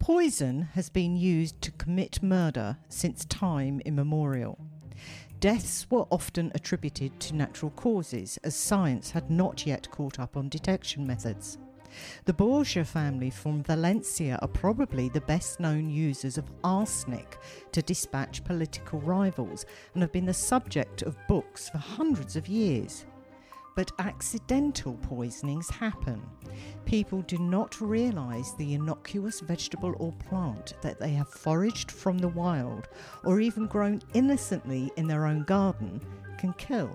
Poison has been used to commit murder since time immemorial. Deaths were often attributed to natural causes, as science had not yet caught up on detection methods. The Borgia family from Valencia are probably the best known users of arsenic to dispatch political rivals and have been the subject of books for hundreds of years. But accidental poisonings happen. People do not realise the innocuous vegetable or plant that they have foraged from the wild or even grown innocently in their own garden can kill.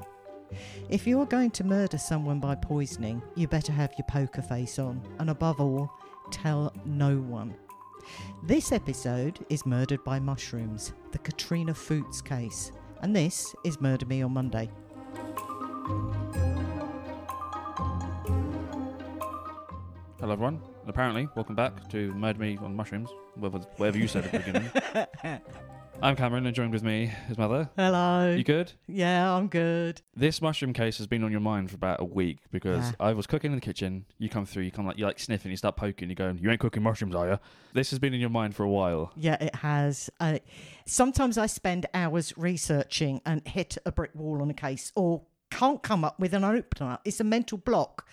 If you are going to murder someone by poisoning, you better have your poker face on, and above all, tell no one. This episode is Murdered by Mushrooms, the Katrina Fouts case, and this is Murder Me on Monday. Hello, everyone. And apparently, welcome back to Murder Me on Mushrooms, whatever, whatever you said at the beginning. I'm Cameron, and joined with me, his mother. Hello. You good? Yeah, I'm good. This mushroom case has been on your mind for about a week because Yeah. I was cooking in the kitchen. You come through, you come like you like sniffing, you start poking, you going, "You ain't cooking mushrooms, are you?" This has been in your mind for a while. Yeah, it has. Sometimes I spend hours researching and hit a brick wall on a case or can't come up with an opener. It's a mental block.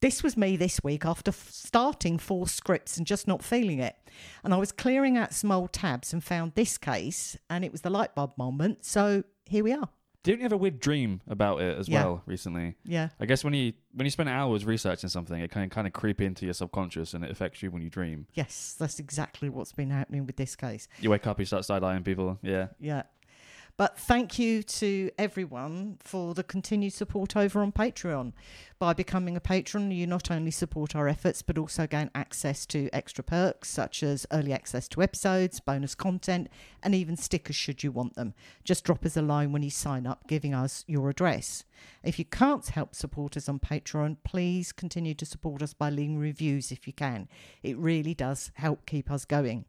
This was me this week after f- starting four scripts and just not feeling it. And I was clearing out some old tabs and found this case, and it was the light bulb moment. So here we are. Didn't you have a weird dream about it as Yeah. well recently? Yeah. I guess when you when you spend hours researching something, it can kind of creep into your subconscious and it affects you when you dream. Yes, that's exactly what's been happening with this case. You wake up, you start side eyeing people. Yeah. Yeah. But thank you to everyone for the continued support over on Patreon. By becoming a patron, you not only support our efforts, but also gain access to extra perks such as early access to episodes, bonus content, and even stickers should you want them. Just drop us a line when you sign up, giving us your address. If you can't help support us on Patreon, please continue to support us by leaving reviews if you can. It really does help keep us going.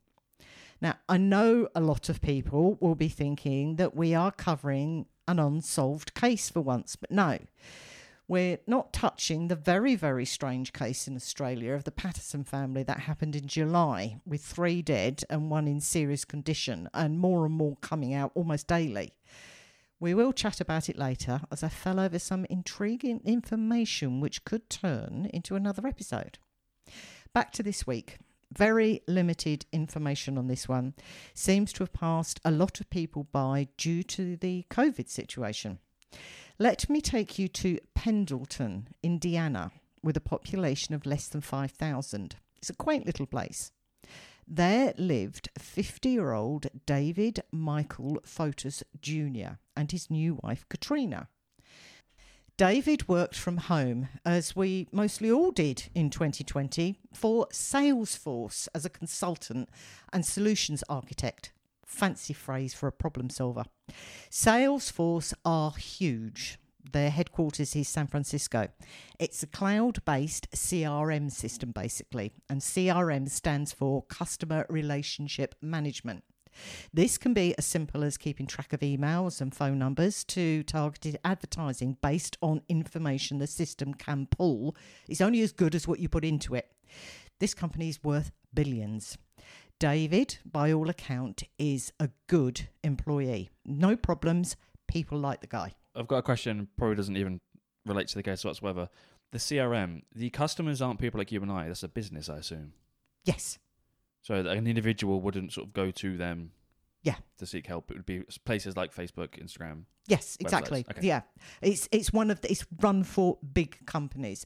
Now, I know a lot of people will be thinking that we are covering an unsolved case for once, but no. We're not touching the very, very strange case in Australia of the Patterson family that happened in July with three dead and one in serious condition, and more and more coming out almost daily. We will chat about it later as I fell over some intriguing information which could turn into another episode. Back to this week. Very limited information on this one. Seems to have passed a lot of people by due to the COVID situation. Let me take you to Pendleton, Indiana, with a population of less than 5,000. It's a quaint little place. There lived 50 year old David Michael Fouts Jr. and his new wife Katrina. David worked from home, as we mostly all did in 2020, for Salesforce as a consultant and solutions architect. Fancy phrase for a problem solver. Salesforce are huge. Their headquarters is San Francisco. It's a cloud based CRM system, basically, and CRM stands for Customer Relationship Management. This can be as simple as keeping track of emails and phone numbers to targeted advertising based on information the system can pull. It's only as good as what you put into it. This company is worth billions. David, by all account, is a good employee. No problems. People like the guy. I've got a question. Probably doesn't even relate to the case whatsoever. The CRM, the customers aren't people like you and I. That's a business, I assume. Yes. So an individual wouldn't sort of go to them. Yeah. To seek help, it would be places like Facebook, Instagram. Yes, exactly. okay. Yeah, it's it's one of the, it's run for big companies.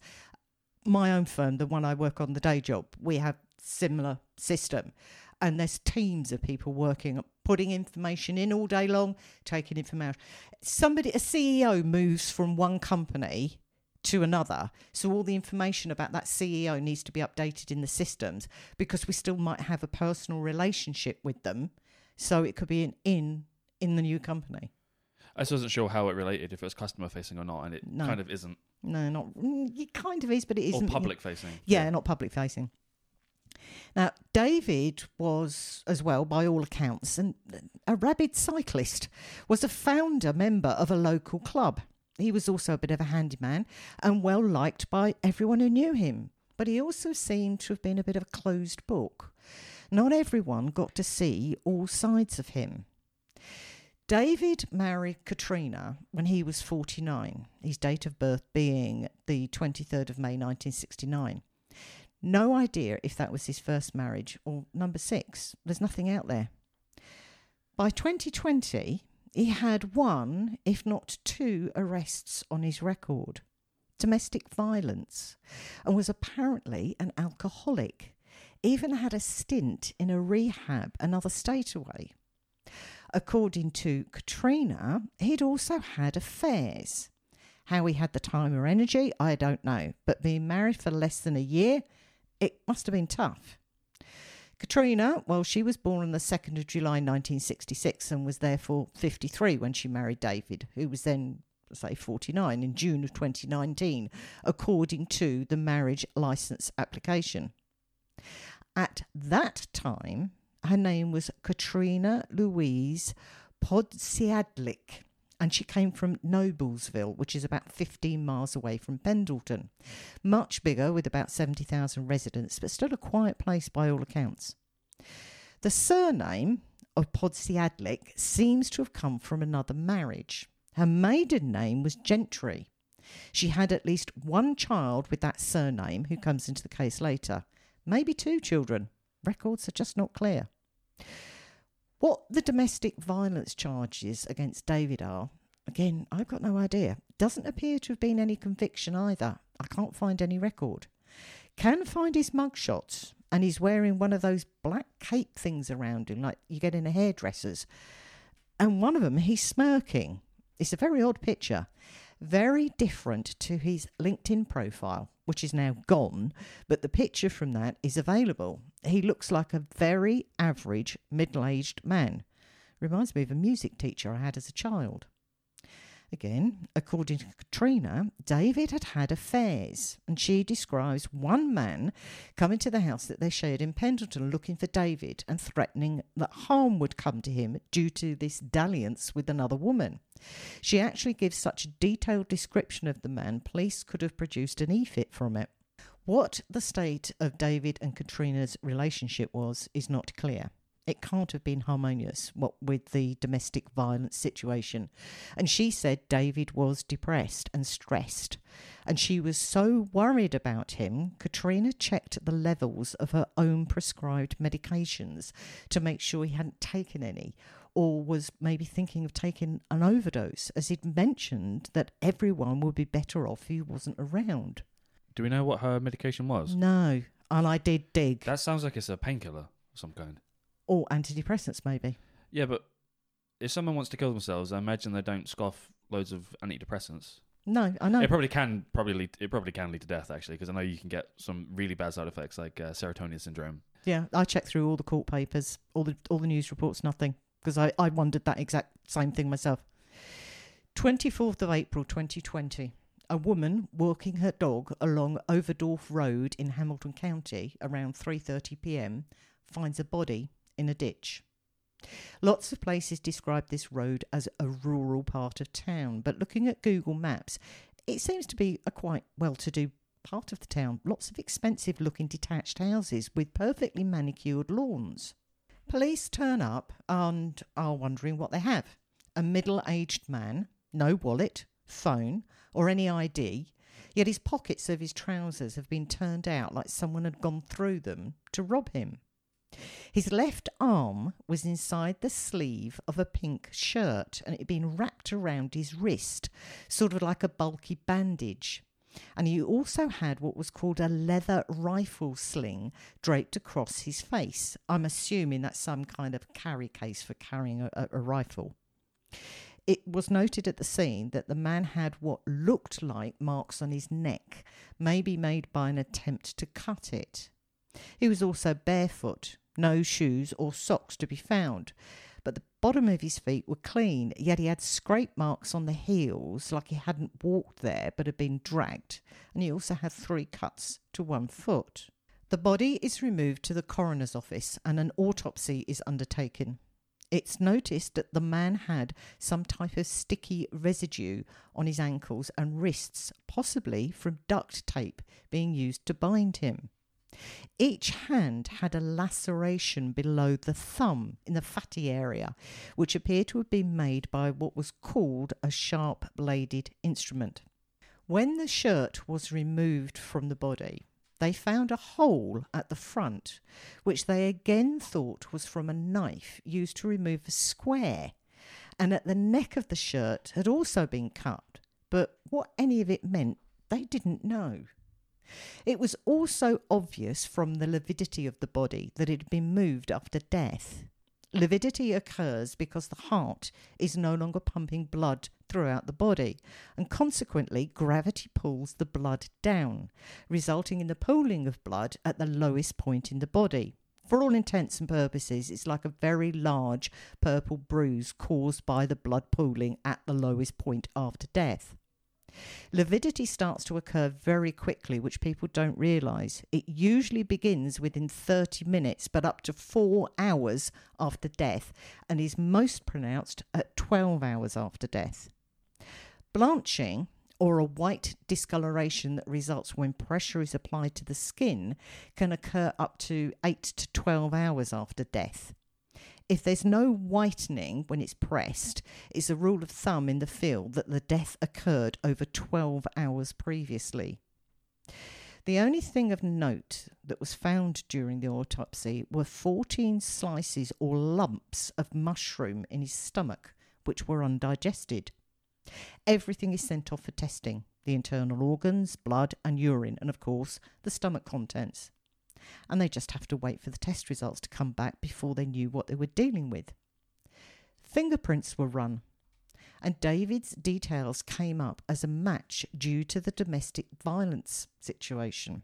My own firm, the one I work on the day job, we have similar system, and there's teams of people working, putting information in all day long, taking information. Somebody, a CEO moves from one company to another, so all the information about that CEO needs to be updated in the systems because we still might have a personal relationship with them, so it could be in in in the new company. I just wasn't sure how it related, if it was customer facing or not, and it No. kind of isn't. No, not mm, it kind of is, but it Or public facing. Yeah, not public facing. Now, David was, as well, by all accounts, an, a rabid cyclist, was a founder member of a local club. He was also a bit of a handyman and well liked by everyone who knew him. But he also seemed to have been a bit of a closed book. Not everyone got to see all sides of him. David married Katrina when he was 49, his date of birth being the 23rd of May 1969. No idea if that was his first marriage or number six. There's nothing out there. By 2020, he had one, if not two, arrests on his record domestic violence and was apparently an alcoholic. Even had a stint in a rehab another state away. According to Katrina, he'd also had affairs. How he had the time or energy, I don't know, but being married for less than a year, it must have been tough. Katrina, well, she was born on the 2nd of July 1966 and was therefore 53 when she married David, who was then, say, 49 in June of 2019, according to the marriage licence application. At that time, her name was Katrina Louise Podsiadlik, and she came from Noblesville, which is about 15 miles away from Pendleton. Much bigger, with about 70,000 residents, but still a quiet place by all accounts. The surname of Podsiadlik seems to have come from another marriage. Her maiden name was Gentry. She had at least one child with that surname who comes into the case later, maybe two children. Records are just not clear. What the domestic violence charges against David are, again, I've got no idea. Doesn't appear to have been any conviction either. I can't find any record. Can find his mugshots, and he's wearing one of those black cape things around him, like you get in a hairdresser's. And one of them, he's smirking. It's a very odd picture. Very different to his LinkedIn profile, which is now gone, but the picture from that is available. He looks like a very average middle aged man. Reminds me of a music teacher I had as a child. Again, according to Katrina, David had had affairs, and she describes one man coming to the house that they shared in Pendleton looking for David and threatening that harm would come to him due to this dalliance with another woman. She actually gives such a detailed description of the man, police could have produced an e-fit from it. What the state of David and Katrina's relationship was is not clear. It can't have been harmonious what with the domestic violence situation. And she said David was depressed and stressed. And she was so worried about him, Katrina checked the levels of her own prescribed medications to make sure he hadn't taken any or was maybe thinking of taking an overdose, as he'd mentioned that everyone would be better off if he wasn't around. Do we know what her medication was? No, and I did dig. That sounds like it's a painkiller of some kind. Or antidepressants, maybe. Yeah, but if someone wants to kill themselves, I imagine they don't scoff loads of antidepressants. No, I know. It probably can probably lead, it probably can lead to death actually because I know you can get some really bad side effects like uh, serotonin syndrome. Yeah, I checked through all the court papers, all the all the news reports, nothing because I, I wondered that exact same thing myself. 24th of April 2020, a woman walking her dog along Overdorf Road in Hamilton County around 3:30 p.m. finds a body in a ditch. Lots of places describe this road as a rural part of town, but looking at Google Maps, it seems to be a quite well to do part of the town. Lots of expensive looking detached houses with perfectly manicured lawns. Police turn up and are wondering what they have. A middle aged man, no wallet, phone, or any ID, yet his pockets of his trousers have been turned out like someone had gone through them to rob him. His left arm was inside the sleeve of a pink shirt and it had been wrapped around his wrist, sort of like a bulky bandage. And he also had what was called a leather rifle sling draped across his face. I'm assuming that's some kind of carry case for carrying a, a, rifle. It was noted at the scene that the man had what looked like marks on his neck, maybe made by an attempt to cut it. He was also barefoot, no shoes or socks to be found, but the bottom of his feet were clean, yet he had scrape marks on the heels like he hadn't walked there but had been dragged, and he also had three cuts to one foot. The body is removed to the coroner's office and an autopsy is undertaken. It's noticed that the man had some type of sticky residue on his ankles and wrists, possibly from duct tape being used to bind him. Each hand had a laceration below the thumb in the fatty area, which appeared to have been made by what was called a sharp bladed instrument. When the shirt was removed from the body, they found a hole at the front, which they again thought was from a knife used to remove a square, and at the neck of the shirt had also been cut, but what any of it meant they didn't know. It was also obvious from the lividity of the body that it had been moved after death. Lividity occurs because the heart is no longer pumping blood throughout the body, and consequently, gravity pulls the blood down, resulting in the pooling of blood at the lowest point in the body. For all intents and purposes, it's like a very large purple bruise caused by the blood pooling at the lowest point after death. Lividity starts to occur very quickly, which people don't realise. It usually begins within 30 minutes, but up to four hours after death, and is most pronounced at 12 hours after death. Blanching, or a white discoloration that results when pressure is applied to the skin, can occur up to 8 to 12 hours after death. If there's no whitening when it's pressed, it's a rule of thumb in the field that the death occurred over 12 hours previously. The only thing of note that was found during the autopsy were 14 slices or lumps of mushroom in his stomach, which were undigested. Everything is sent off for testing the internal organs, blood, and urine, and of course, the stomach contents and they just have to wait for the test results to come back before they knew what they were dealing with. Fingerprints were run, and David's details came up as a match due to the domestic violence situation.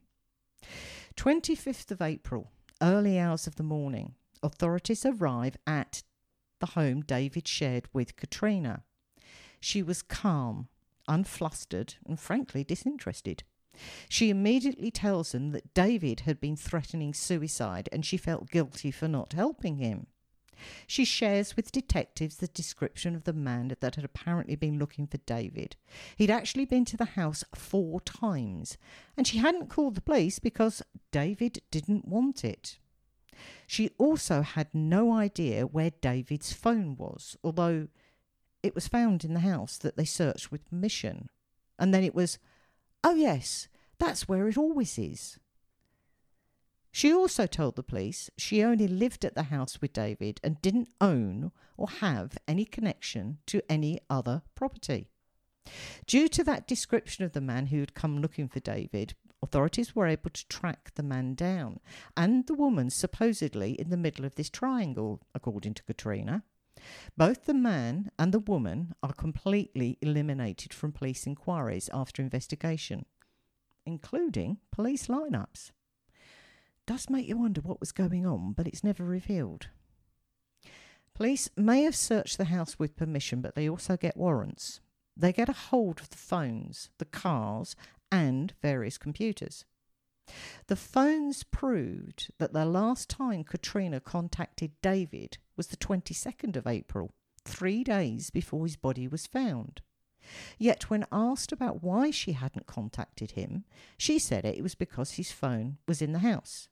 25th of April, early hours of the morning, authorities arrive at the home David shared with Katrina. She was calm, unflustered, and frankly disinterested. She immediately tells them that David had been threatening suicide and she felt guilty for not helping him. She shares with detectives the description of the man that had apparently been looking for David. He'd actually been to the house four times, and she hadn't called the police because David didn't want it. She also had no idea where David's phone was, although it was found in the house that they searched with permission. And then it was Oh, yes, that's where it always is. She also told the police she only lived at the house with David and didn't own or have any connection to any other property. Due to that description of the man who had come looking for David, authorities were able to track the man down and the woman supposedly in the middle of this triangle, according to Katrina. Both the man and the woman are completely eliminated from police inquiries after investigation, including police lineups. Does make you wonder what was going on, but it's never revealed. Police may have searched the house with permission, but they also get warrants. They get a hold of the phones, the cars, and various computers. The phones proved that the last time Katrina contacted David was the 22nd of April, three days before his body was found. Yet, when asked about why she hadn't contacted him, she said it was because his phone was in the house.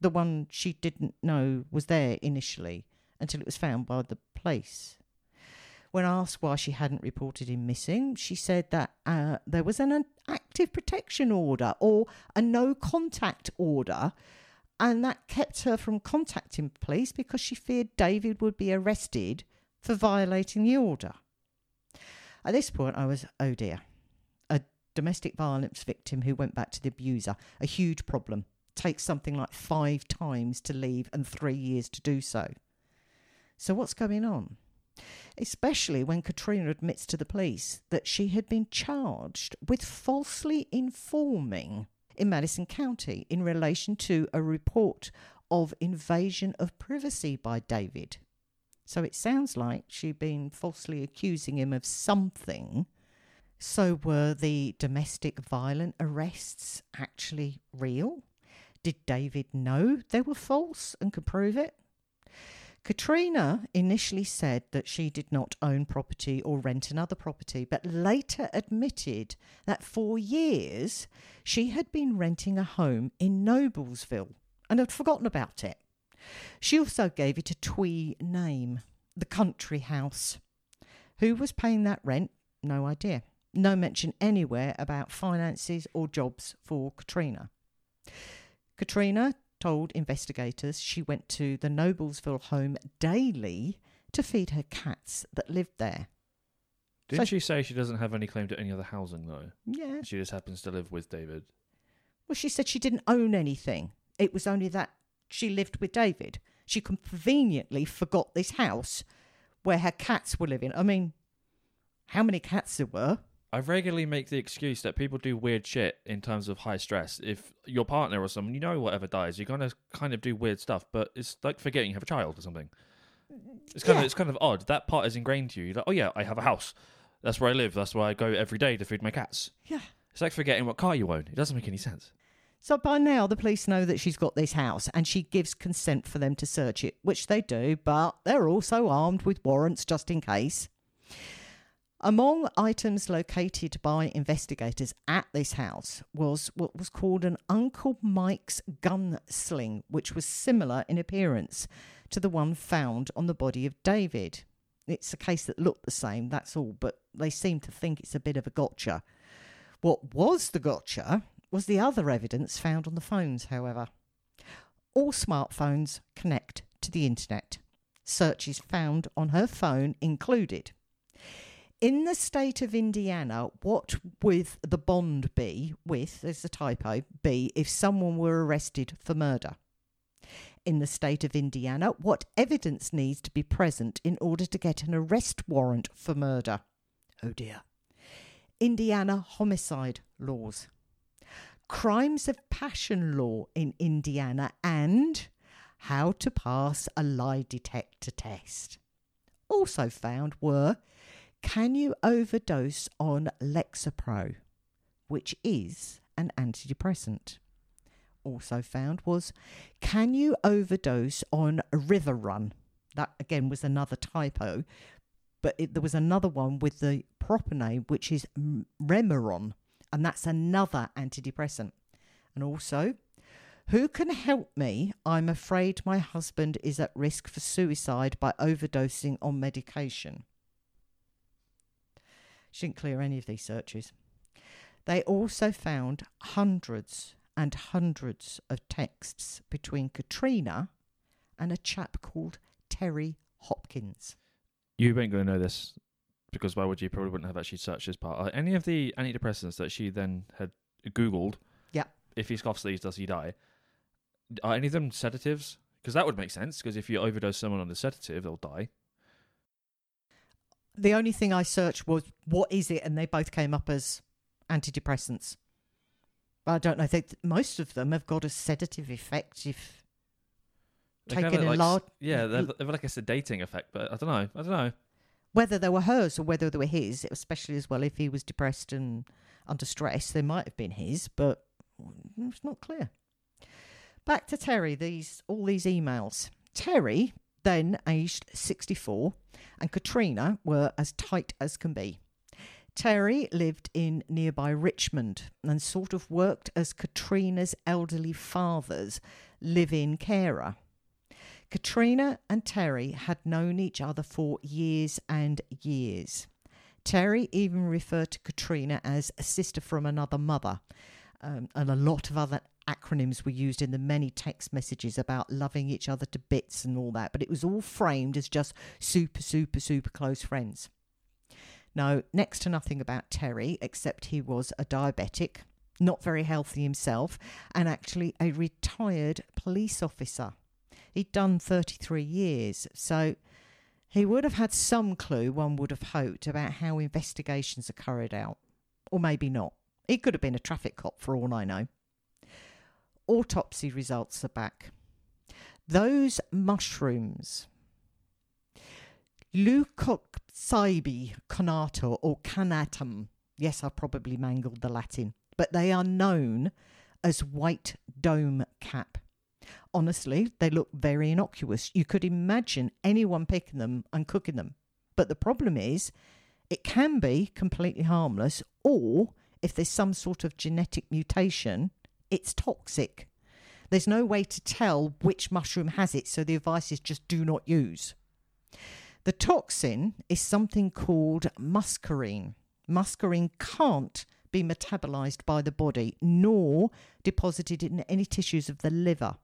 The one she didn't know was there initially until it was found by the police. When asked why she hadn't reported him missing, she said that uh, there was an active protection order or a no contact order, and that kept her from contacting police because she feared David would be arrested for violating the order. At this point, I was, oh dear, a domestic violence victim who went back to the abuser, a huge problem. Takes something like five times to leave and three years to do so. So, what's going on? especially when Katrina admits to the police that she had been charged with falsely informing in Madison County in relation to a report of invasion of privacy by David. So it sounds like she'd been falsely accusing him of something. So were the domestic violent arrests actually real? Did David know they were false and could prove it? Katrina initially said that she did not own property or rent another property, but later admitted that for years she had been renting a home in Noblesville and had forgotten about it. She also gave it a twee name, the country house. Who was paying that rent? No idea. No mention anywhere about finances or jobs for Katrina. Katrina told investigators she went to the Noblesville home daily to feed her cats that lived there. Didn't So- she say she doesn't have any claim to any other housing though? Yeah. She just happens to live with David. Well, she said she didn't own anything. It was only that she lived with David. She conveniently forgot this house where her cats were living. I mean, how many cats there were? I regularly make the excuse that people do weird shit in terms of high stress. If your partner or someone, you know, whatever dies, you're gonna kind of do weird stuff. But it's like forgetting you have a child or something. It's kind Yeah. of it's kind of odd. That part is ingrained to you. You're like, oh yeah, I have a house. That's where I live. That's where I go every day to feed my cats. Yeah. It's like forgetting what car you own. It doesn't make any sense. So by now, the police know that she's got this house and she gives consent for them to search it, which they do, but they're also armed with warrants just in case. Among items located by investigators at this house was what was called an Uncle Mike's gun sling, which was similar in appearance to the one found on the body of David. It's a case that looked the same, that's all, but they seem to think it's a bit of a gotcha. What was the gotcha was the other evidence found on the phones, however. All smartphones connect to the internet. Searches found on her phone included. In the state of Indiana, what would the bond be with, there's a typo, be if someone were arrested for murder? In the state of Indiana, what evidence needs to be present in order to get an arrest warrant for murder? Oh dear. Indiana homicide laws crimes of passion law in Indiana, and how to pass a lie detector test. Also found were can you overdose on Lexapro, which is an antidepressant. Also found was can you overdose on River Run? That again was another typo, but it, there was another one with the proper name, which is Remeron and that's another antidepressant. And also, who can help me? I'm afraid my husband is at risk for suicide by overdosing on medication. She didn't clear any of these searches. They also found hundreds and hundreds of texts between Katrina and a chap called Terry Hopkins. You ain't going to know this because why would you? Probably wouldn't have actually searched this part. Are any of the antidepressants that she then had Googled, Yeah. if he scoffs these, does he die? Are any of them sedatives? Because that would make sense. Because if you overdose someone on a sedative, they'll die. The only thing I searched was what is it, and they both came up as antidepressants. But I don't know. They, most of them have got a sedative effect. If They Taken kinda in like, large- Yeah, they've, they're like a sedating effect, but I don't know. I don't know. whether they were hers or whether they were his, especially as well if he was depressed and under stress, they might have been his, but it's not clear. Back to Terry. These all these emails. Terry, then aged sixty-four, and Katrina were as tight as can be. Terry lived in nearby Richmond and sort of worked as Katrina's elderly father's live in carer. Katrina and Terry had known each other for years and years. Terry even referred to Katrina as a sister from another mother, um, and a lot of other acronyms were used in the many text messages about loving each other to bits and all that, but it was all framed as just super, super, super close friends. Now, next to nothing about Terry, except he was a diabetic, not very healthy himself, and actually a retired police officer. He'd done 33 years, so he would have had some clue, one would have hoped, about how investigations are carried out. Or maybe not. He could have been a traffic cop for all I know. Autopsy results are back. Those mushrooms, Leucoxybe conato or canatum, yes, I probably mangled the Latin, but they are known as white dome cap. Honestly, they look very innocuous. You could imagine anyone picking them and cooking them. But the problem is, it can be completely harmless, or if there's some sort of genetic mutation, it's toxic. There's no way to tell which mushroom has it, so the advice is just do not use. The toxin is something called muscarine. Muscarine can't be metabolized by the body nor deposited in any tissues of the liver.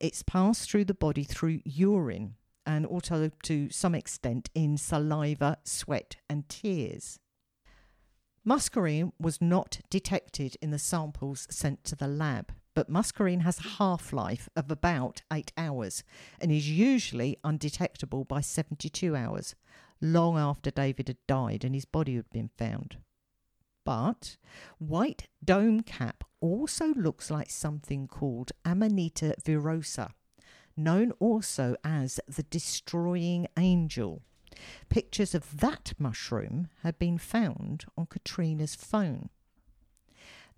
It's passed through the body through urine and also to some extent in saliva, sweat, and tears. Muscarine was not detected in the samples sent to the lab, but muscarine has a half life of about eight hours and is usually undetectable by 72 hours, long after David had died and his body had been found. But white dome cap also looks like something called Amanita virosa, known also as the destroying angel. Pictures of that mushroom had been found on Katrina's phone.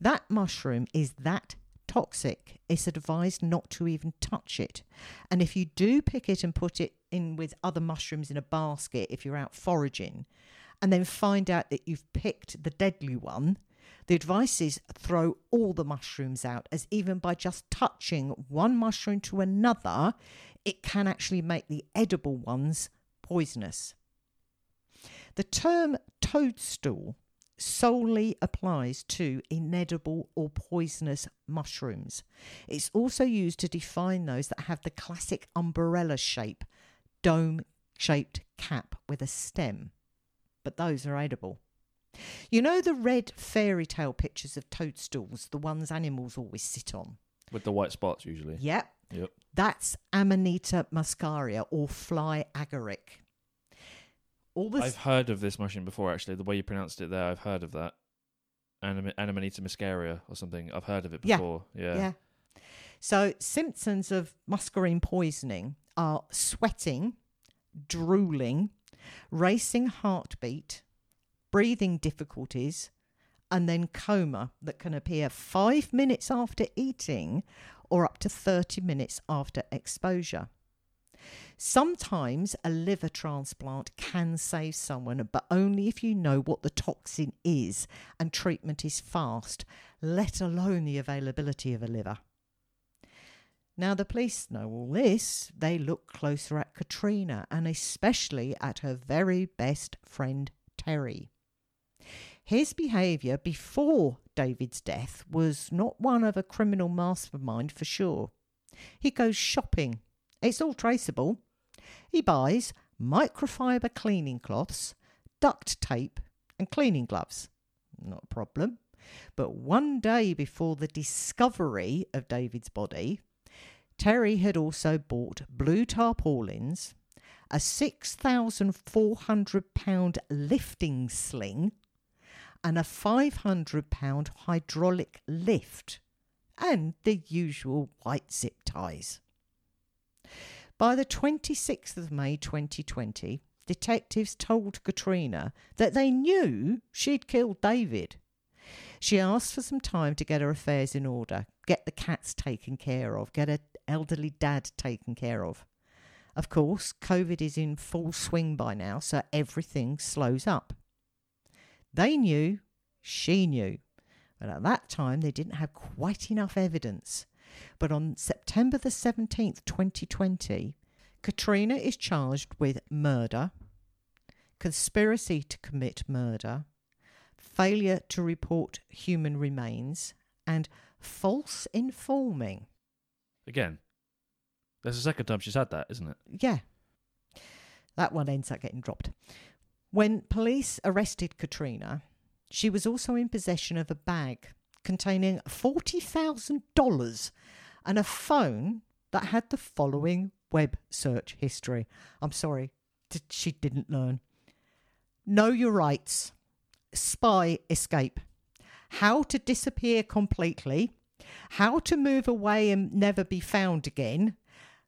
That mushroom is that toxic. It's advised not to even touch it. And if you do pick it and put it in with other mushrooms in a basket, if you're out foraging, and then find out that you've picked the deadly one, the advice is throw all the mushrooms out, as even by just touching one mushroom to another, it can actually make the edible ones poisonous. The term toadstool solely applies to inedible or poisonous mushrooms. It's also used to define those that have the classic umbrella shape, dome shaped cap with a stem but those are edible. You know the red fairy tale pictures of toadstools, the ones animals always sit on? With the white spots, usually. Yep. Yep. That's Amanita muscaria or fly agaric. All this I've heard of this mushroom before, actually. The way you pronounced it there, I've heard of that. Anim- Amanita muscaria or something. I've heard of it before. Yeah. Yeah. yeah. So, symptoms of muscarine poisoning are sweating, drooling, racing heartbeat, breathing difficulties, and then coma that can appear five minutes after eating or up to 30 minutes after exposure. Sometimes a liver transplant can save someone, but only if you know what the toxin is and treatment is fast, let alone the availability of a liver. Now, the police know all this. They look closer at Katrina and especially at her very best friend, Terry. His behaviour before David's death was not one of a criminal mastermind for sure. He goes shopping. It's all traceable. He buys microfiber cleaning cloths, duct tape, and cleaning gloves. Not a problem. But one day before the discovery of David's body, Terry had also bought blue tarpaulins, a £6,400 lifting sling, and a £500 hydraulic lift, and the usual white zip ties. By the 26th of May 2020, detectives told Katrina that they knew she'd killed David. She asked for some time to get her affairs in order, get the cats taken care of, get her elderly dad taken care of. Of course, COVID is in full swing by now, so everything slows up. They knew, she knew, but at that time they didn't have quite enough evidence. But on September the 17th, 2020, Katrina is charged with murder, conspiracy to commit murder, failure to report human remains, and false informing. Again, that's the second time she's had that, isn't it? Yeah. That one ends up getting dropped. When police arrested Katrina, she was also in possession of a bag containing $40,000 and a phone that had the following web search history. I'm sorry, she didn't learn. Know your rights. Spy escape. How to disappear completely. How to move away and never be found again.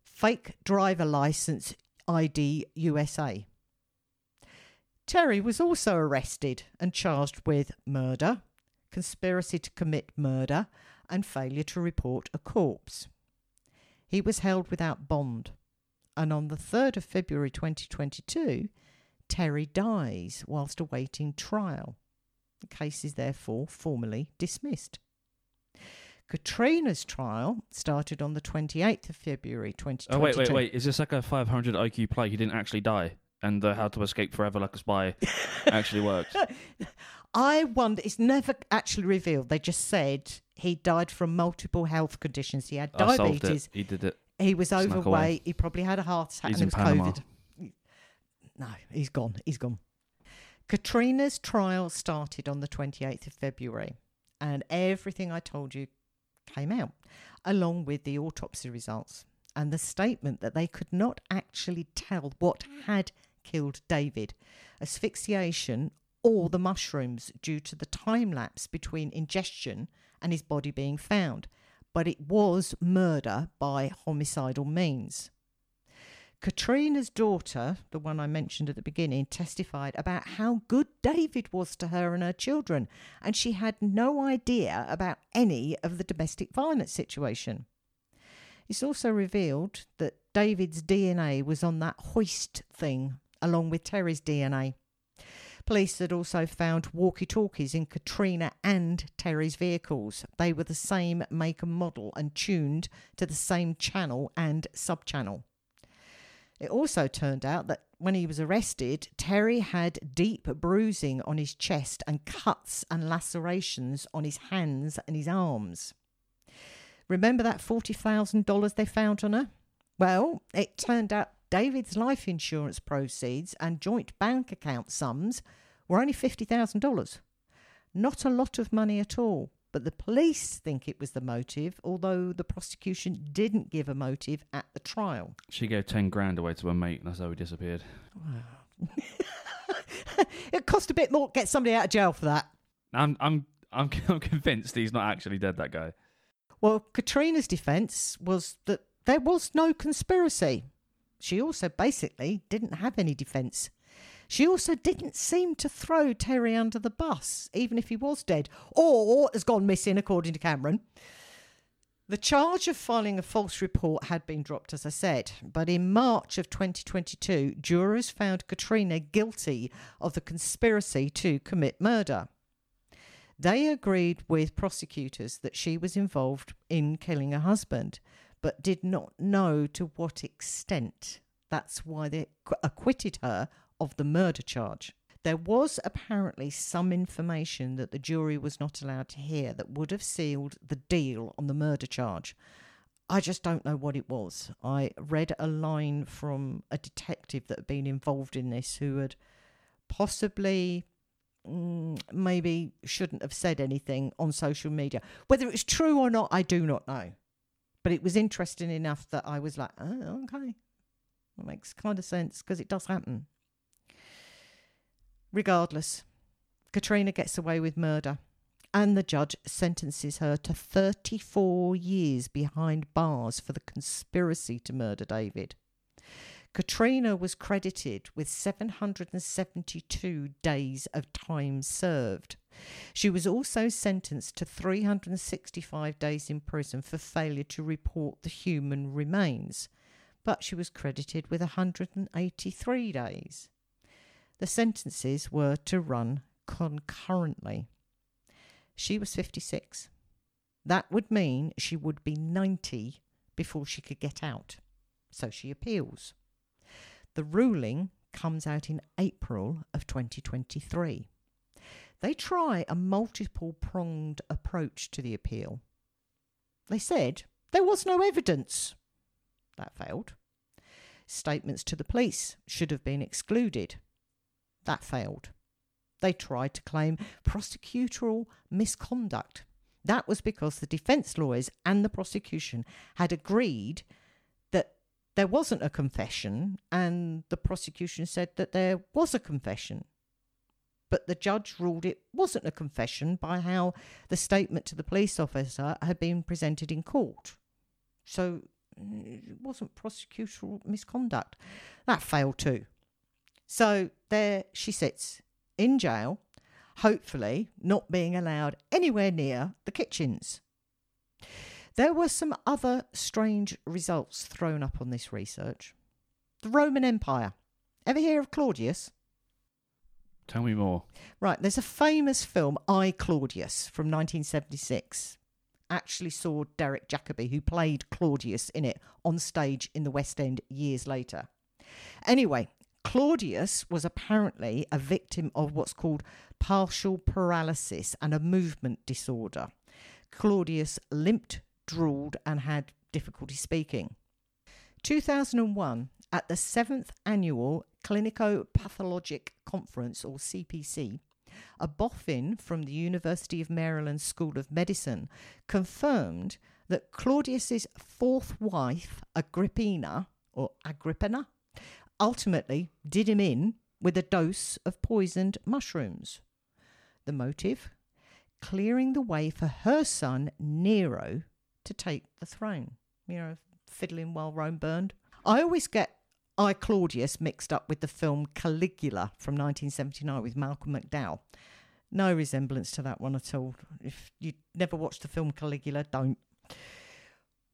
Fake driver license ID USA. Terry was also arrested and charged with murder, conspiracy to commit murder, and failure to report a corpse. He was held without bond. And on the 3rd of February 2022, Terry dies whilst awaiting trial. The case is therefore formally dismissed. Katrina's trial started on the 28th of February 2022. Oh wait, wait, wait! Is this like a 500 IQ play? He didn't actually die, and the How to Escape Forever Like a Spy actually worked. I wonder. It's never actually revealed. They just said he died from multiple health conditions. He had I solved diabetes. it. He did it. He was Snuck overweight. away. He probably had a heart attack He's and it in was Panama. COVID. No, he's gone. He's gone. Katrina's trial started on the 28th of February, and everything I told you came out, along with the autopsy results and the statement that they could not actually tell what had killed David asphyxiation or the mushrooms due to the time lapse between ingestion and his body being found, but it was murder by homicidal means. Katrina's daughter, the one I mentioned at the beginning, testified about how good David was to her and her children, and she had no idea about any of the domestic violence situation. It's also revealed that David's DNA was on that hoist thing, along with Terry's DNA. Police had also found walkie talkies in Katrina and Terry's vehicles. They were the same make and model and tuned to the same channel and subchannel. It also turned out that when he was arrested, Terry had deep bruising on his chest and cuts and lacerations on his hands and his arms. Remember that $40,000 they found on her? Well, it turned out David's life insurance proceeds and joint bank account sums were only $50,000. Not a lot of money at all, but the police think it was the motive, although the prosecution didn't give a motive at the trial. She gave 10 grand away to a mate, and that's how he disappeared. Wow. it cost a bit more to get somebody out of jail for that. I'm, I'm, I'm, I'm convinced he's not actually dead. That guy. Well, Katrina's defence was that there was no conspiracy. She also basically didn't have any defence. She also didn't seem to throw Terry under the bus, even if he was dead, or has gone missing, according to Cameron. The charge of filing a false report had been dropped, as I said, but in March of 2022, jurors found Katrina guilty of the conspiracy to commit murder. They agreed with prosecutors that she was involved in killing her husband, but did not know to what extent. That's why they acquitted her of the murder charge. There was apparently some information that the jury was not allowed to hear that would have sealed the deal on the murder charge. I just don't know what it was. I read a line from a detective that had been involved in this who had possibly mm, maybe shouldn't have said anything on social media. Whether it's true or not, I do not know. But it was interesting enough that I was like, oh, okay. That makes kind of sense because it does happen. Regardless, Katrina gets away with murder, and the judge sentences her to 34 years behind bars for the conspiracy to murder David. Katrina was credited with 772 days of time served. She was also sentenced to 365 days in prison for failure to report the human remains, but she was credited with 183 days. The sentences were to run concurrently. She was 56. That would mean she would be 90 before she could get out. So she appeals. The ruling comes out in April of 2023. They try a multiple pronged approach to the appeal. They said there was no evidence. That failed. Statements to the police should have been excluded. That failed. They tried to claim prosecutorial misconduct. That was because the defence lawyers and the prosecution had agreed there wasn't a confession, and the prosecution said that there was a confession. But the judge ruled it wasn't a confession by how the statement to the police officer had been presented in court. So it wasn't prosecutorial misconduct. That failed too. So there she sits in jail, hopefully not being allowed anywhere near the kitchens. There were some other strange results thrown up on this research. The Roman Empire. Ever hear of Claudius? Tell me more. Right, there's a famous film, I Claudius, from 1976. Actually saw Derek Jacobi, who played Claudius in it, on stage in the West End years later. Anyway, Claudius was apparently a victim of what's called partial paralysis and a movement disorder. Claudius limped, drooled, and had difficulty speaking. 2001, at the seventh annual Clinico Pathologic Conference, or CPC, a boffin from the University of Maryland School of Medicine confirmed that Claudius's fourth wife, Agrippina, or Agrippina, ultimately did him in with a dose of poisoned mushrooms. The motive? Clearing the way for her son, Nero, to take the throne. You know, fiddling while Rome burned. I always get I Claudius mixed up with the film Caligula from 1979 with Malcolm McDowell. No resemblance to that one at all. If you never watched the film Caligula, don't.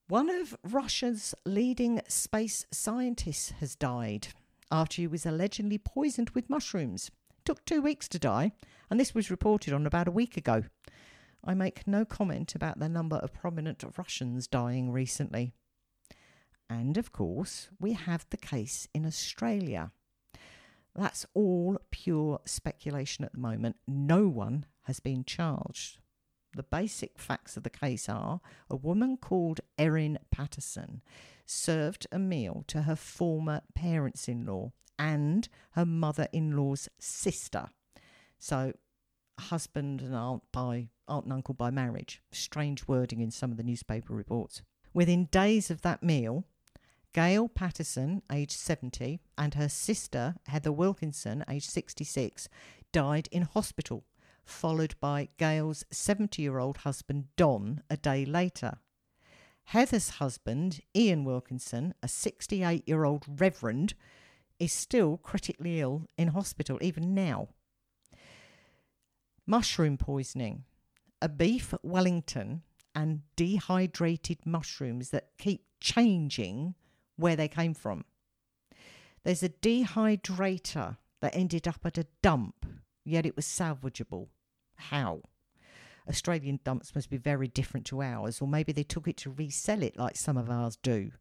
One of Russia's leading space scientists has died after he was allegedly poisoned with mushrooms. It took two weeks to die, and this was reported on about a week ago. I make no comment about the number of prominent Russians dying recently. And of course, we have the case in Australia. That's all pure speculation at the moment. No one has been charged. The basic facts of the case are a woman called Erin Patterson served a meal to her former parents in law and her mother in law's sister. So, husband and aunt by aunt and uncle by marriage. Strange wording in some of the newspaper reports. Within days of that meal, Gail Patterson, aged 70, and her sister, Heather Wilkinson, aged 66, died in hospital, followed by Gail's 70 year old husband, Don, a day later. Heather's husband, Ian Wilkinson, a 68 year old reverend, is still critically ill in hospital even now. Mushroom poisoning. A beef Wellington and dehydrated mushrooms that keep changing where they came from. There's a dehydrator that ended up at a dump, yet it was salvageable. How? Australian dumps must be very different to ours, or maybe they took it to resell it like some of ours do.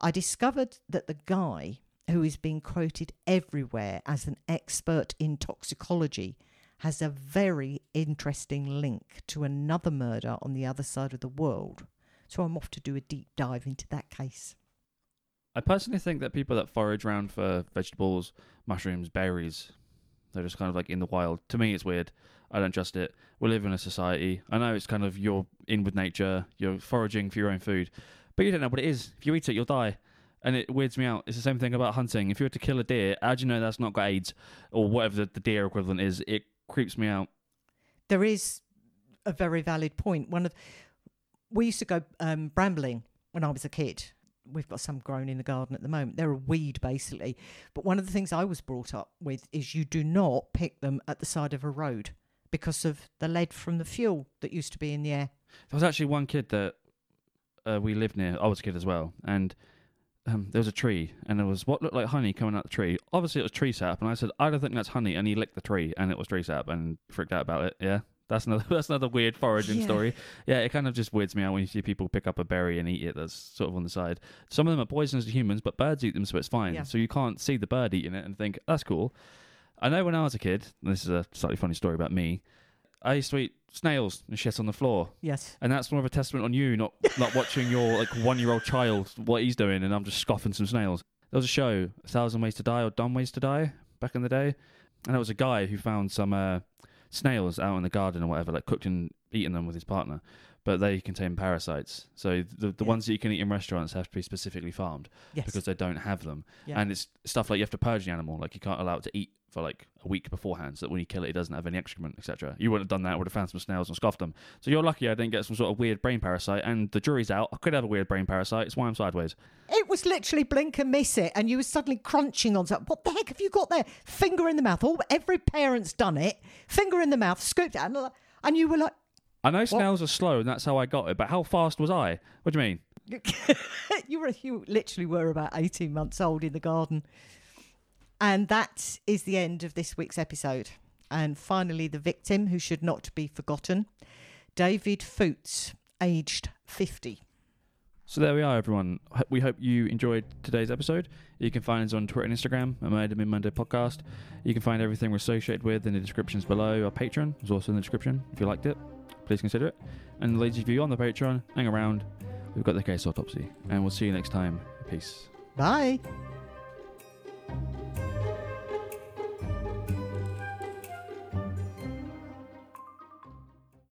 I discovered that the guy who is being quoted everywhere as an expert in toxicology has a very interesting link to another murder on the other side of the world. So I'm off to do a deep dive into that case. I personally think that people that forage around for vegetables, mushrooms, berries, they're just kind of like in the wild. To me, it's weird. I don't trust it. We live in a society. I know it's kind of you're in with nature, you're foraging for your own food, but you don't know what it is. If you eat it, you'll die. And it weirds me out. It's the same thing about hunting. If you were to kill a deer, how do you know that's not got AIDS or whatever the, the deer equivalent is? It creeps me out. There is a very valid point. One of we used to go um, brambling when I was a kid. We've got some grown in the garden at the moment. They're a weed, basically. But one of the things I was brought up with is you do not pick them at the side of a road because of the lead from the fuel that used to be in the air. There was actually one kid that uh, we lived near. I was a kid as well, and um, there was a tree, and there was what looked like honey coming out the tree. Obviously, it was tree sap, and I said, "I don't think that's honey," and he licked the tree, and it was tree sap, and freaked out about it. Yeah, that's another that's another weird foraging Yeah. story. Yeah, it kind of just weirds me out when you see people pick up a berry and eat it. That's sort of on the side. Some of them are poisonous to humans, but birds eat them, so it's fine. Yeah. So you can't see the bird eating it and think that's cool. I know when I was a kid. and This is a slightly funny story about me. I used to eat snails and shit on the floor, Yes. and that's more of a testament on you, not not watching your like one year old child what he's doing, and I'm just scoffing some snails. There was a show, A Thousand Ways to Die or Dumb Ways to Die, back in the day, and there was a guy who found some uh, snails out in the garden or whatever, like cooked and eaten them with his partner, but they contain parasites. So the the Yeah. ones that you can eat in restaurants have to be specifically farmed Yes. because they don't have them, yeah. and it's stuff like you have to purge the animal, like you can't allow it to eat for like a week beforehand, so that when you kill it, it doesn't have any excrement, etc. You wouldn't have done that; would have found some snails and scoffed them. So you're lucky I didn't get some sort of weird brain parasite, and the jury's out. I could have a weird brain parasite. It's why I'm sideways. It was literally blink and miss it, and you were suddenly crunching on something. What the heck have you got there? Finger in the mouth. All every parent's done it. Finger in the mouth, scooped it, and, and you were like, I know snails are slow, and that's how I got it. But how fast was I? What do you mean? you were you literally were about 18 months old in the garden. And that is the end of this week's episode. And finally, the victim who should not be forgotten David Fouts, aged 50. So there we are, everyone. We hope you enjoyed today's episode. You can find us on Twitter and Instagram at Made Mid Monday Podcast. You can find everything we're associated with in the descriptions below. Our Patreon is also in the description. If you liked it, please consider it. And ladies of you on the Patreon, hang around. We've got the case autopsy, and we'll see you next time. Peace. Bye.